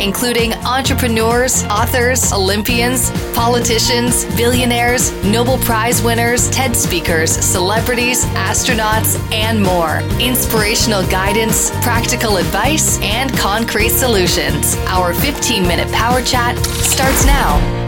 including entrepreneurs, authors, Olympians, politicians, billionaires, Nobel Prize winners, TED speakers, celebrities, astronauts, and more. Inspirational guidance, practical advice, and concrete solutions. Our 15 minute power chat starts now.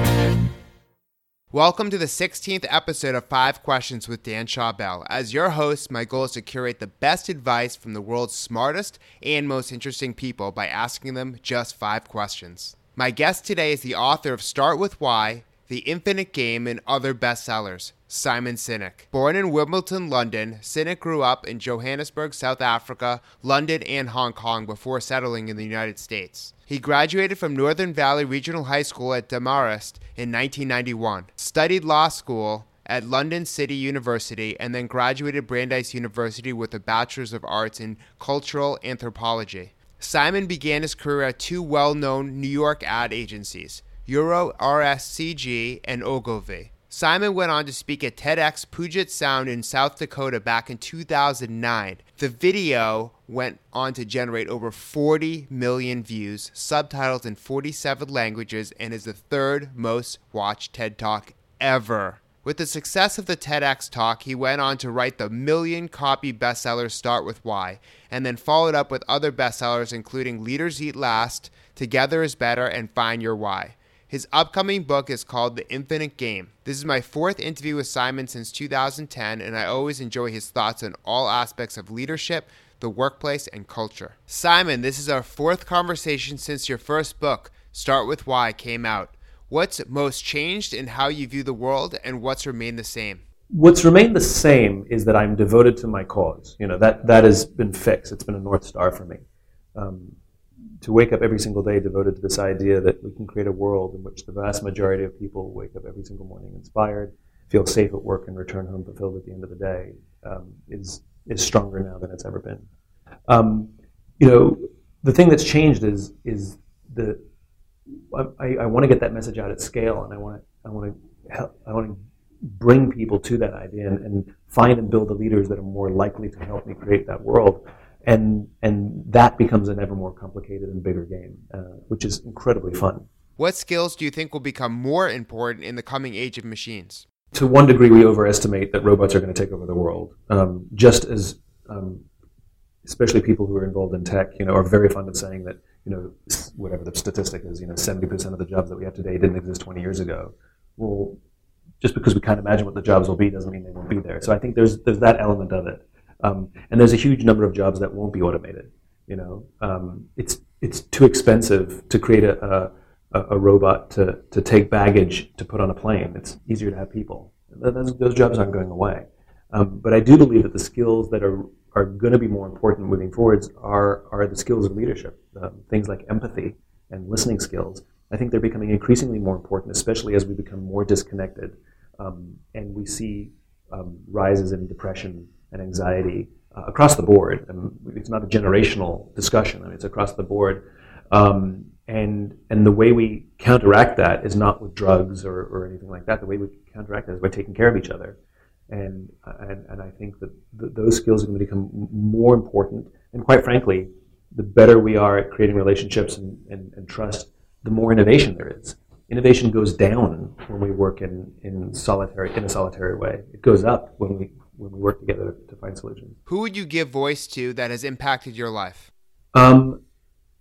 Welcome to the 16th episode of Five Questions with Dan Schawbel. As your host, my goal is to curate the best advice from the world's smartest and most interesting people by asking them just five questions. My guest today is the author of Start With Why, The Infinite Game, and other bestsellers, Simon Sinek. Born in Wimbledon, London, Sinek grew up in Johannesburg, South Africa, London, and Hong Kong before settling in the United States. He graduated from Northern Valley Regional High School at Demorest in 1991, studied law school at London City University, and then graduated Brandeis University with a Bachelor's of Arts in Cultural Anthropology. Simon began his career at two well known New York ad agencies, Euro RSCG and Ogilvy. Simon went on to speak at TEDx Puget Sound in South Dakota back in 2009. The video went on to generate over 40 million views, subtitles in 47 languages, and is the third most watched TED Talk ever. With the success of the TEDx talk, he went on to write the million copy bestseller Start With Why, and then followed up with other bestsellers including Leaders Eat Last, Together is Better, and Find Your Why. His upcoming book is called The Infinite Game. This is my fourth interview with Simon since 2010, and I always enjoy his thoughts on all aspects of leadership, the workplace, and culture. Simon, this is our fourth conversation since your first book, Start With Why, came out. What's most changed in how you view the world, and what's remained the same? What's remained the same is that I'm devoted to my cause. You know that that has been fixed. It's been a north star for me. Um, to wake up every single day devoted to this idea that we can create a world in which the vast majority of people wake up every single morning inspired, feel safe at work, and return home fulfilled at the end of the day um, is is stronger now than it's ever been. Um, you know, the thing that's changed is is the I, I want to get that message out at scale, and I want to, I want to help, I want to bring people to that idea and, and, find and build the leaders that are more likely to help me create that world. And and that becomes an ever more complicated and bigger game, uh, which is incredibly fun. What skills do you think will become more important in the coming age of machines? To one degree, we overestimate that robots are going to take over the world. Um, just as, um, especially people who are involved in tech, you know, are very fond of saying that you know, whatever the statistic is, you know, 70% of the jobs that we have today didn't exist 20 years ago. Well, just because we can't imagine what the jobs will be doesn't mean they won't be there. So I think there's there's that element of it, um, and there's a huge number of jobs that won't be automated. You know, um, it's it's too expensive to create a, a, a robot to to take baggage to put on a plane. It's easier to have people. Those, those jobs aren't going away. Um, but I do believe that the skills that are are going to be more important moving forwards are, are the skills of leadership, um, things like empathy and listening skills. I think they're becoming increasingly more important, especially as we become more disconnected um, and we see um, rises in depression and anxiety uh, across the board. And it's not a generational discussion, I mean, it's across the board. Um, and, and the way we counteract that is not with drugs or, or anything like that. The way we counteract that is by taking care of each other and, and, and I think that th- those skills are going to become more important. And quite frankly, the better we are at creating relationships and, and, and trust, the more innovation there is. Innovation goes down when we work in, in solitary in a solitary way. It goes up when we when we work together to find solutions. Who would you give voice to that has impacted your life? Um,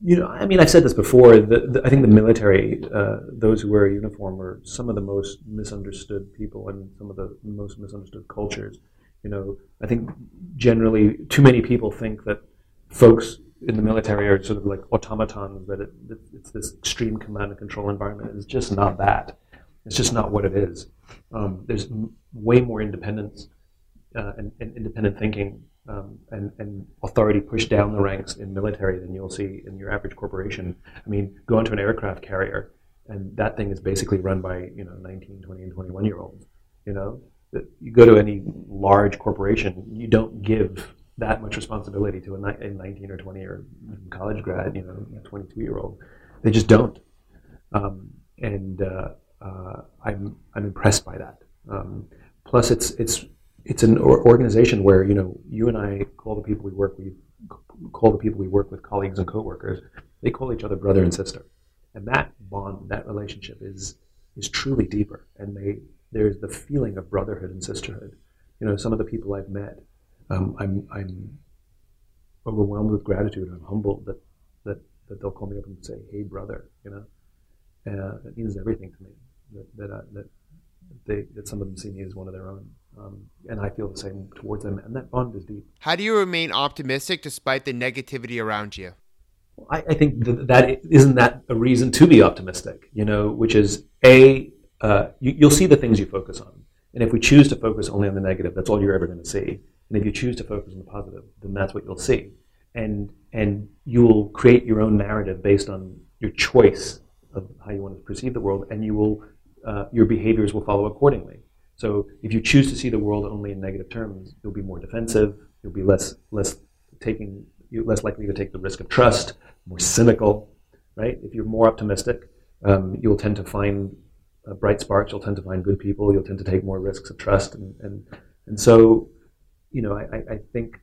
you know, I mean, I've said this before. The, the, I think the military, uh, those who wear a uniform, are some of the most misunderstood people and some of the most misunderstood cultures. You know, I think generally too many people think that folks in the military are sort of like automatons. That it, it's this extreme command and control environment. It's just not that. It's just not what it is. Um, there's way more independence uh, and, and independent thinking um, and, and, authority pushed down the ranks in military than you'll see in your average corporation. I mean, go onto an aircraft carrier and that thing is basically run by you know 19, 20, and 21 year olds. You know, you go to any large corporation, you don't give that much responsibility to a, 19 or 20 or college grad, you know, 22 year old. They just don't. Um, and uh, uh, I'm I'm impressed by that. Um, plus, it's it's it's an organization where you know you and I call the people we work with call the people we work with colleagues and coworkers. They call each other brother and sister, and that bond, that relationship is is truly deeper. And they there's the feeling of brotherhood and sisterhood. You know, some of the people I've met, um, I'm I'm overwhelmed with gratitude. I'm humbled that that that they'll call me up and say, "Hey, brother," you know. Uh, that means everything to me. That that, uh, that they that some of them see me as one of their own. Um, and I feel the same towards them, and that bond is deep. How do you remain optimistic despite the negativity around you? I, I think that, that isn't that a reason to be optimistic. You know, which is a uh, you, you'll see the things you focus on, and if we choose to focus only on the negative, that's all you're ever going to see. And if you choose to focus on the positive, then that's what you'll see, and and you'll create your own narrative based on your choice of how you want to perceive the world, and you will uh, your behaviors will follow accordingly. So if you choose to see the world only in negative terms, you'll be more defensive. You'll be less less taking you're less likely to take the risk of trust, more cynical, right? If you're more optimistic, um, you'll tend to find uh, bright sparks. You'll tend to find good people. You'll tend to take more risks of trust, and and, and so, you know, I, I think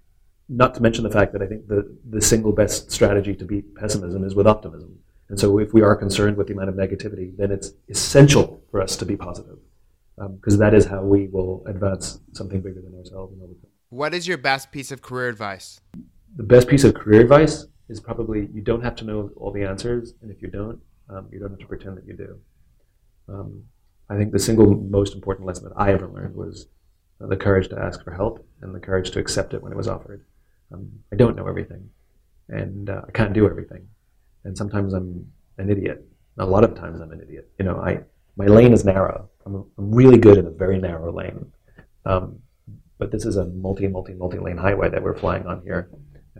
not to mention the fact that I think the the single best strategy to beat pessimism is with optimism. And so, if we are concerned with the amount of negativity, then it's essential for us to be positive because um, that is how we will advance something bigger than ourselves. What is your best piece of career advice? The best piece of career advice is probably you don't have to know all the answers, and if you don't, um, you don't have to pretend that you do. Um, I think the single most important lesson that I ever learned was uh, the courage to ask for help and the courage to accept it when it was offered. Um, I don't know everything, and uh, I can't do everything, and sometimes I'm an idiot. A lot of times I'm an idiot. You know, I my lane is narrow. I'm, really good in a very narrow lane. Um, but this is a multi, multi, multi lane highway that we're flying on here.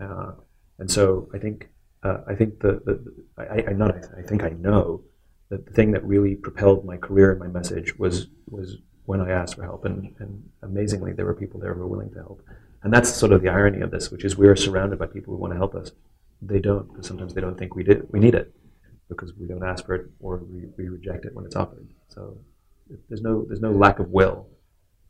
Uh, and so I think, uh, I think the, the, I, I not, I think I know that the thing that really propelled my career and my message was, was when I asked for help. And, and amazingly, there were people there who were willing to help. And that's sort of the irony of this, which is we are surrounded by people who want to help us. They don't, because sometimes they don't think we did, we need it because we don't ask for it or we, we reject it when it's offered. So there's no there's no lack of will.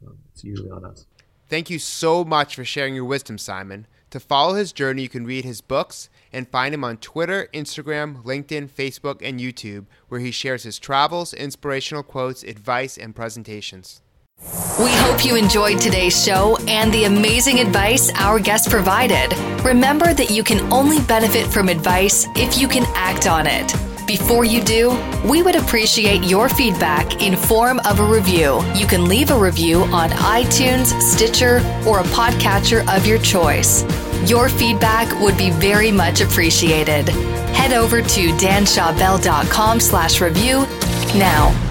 Um, it's usually on us. Thank you so much for sharing your wisdom, Simon. To follow his journey, you can read his books and find him on Twitter, Instagram, LinkedIn, Facebook, and YouTube, where he shares his travels, inspirational quotes, advice, and presentations. We hope you enjoyed today's show and the amazing advice our guest provided. Remember that you can only benefit from advice if you can act on it. Before you do, we would appreciate your feedback in form of a review. You can leave a review on iTunes, Stitcher, or a podcatcher of your choice. Your feedback would be very much appreciated. Head over to danschawbel.com slash review now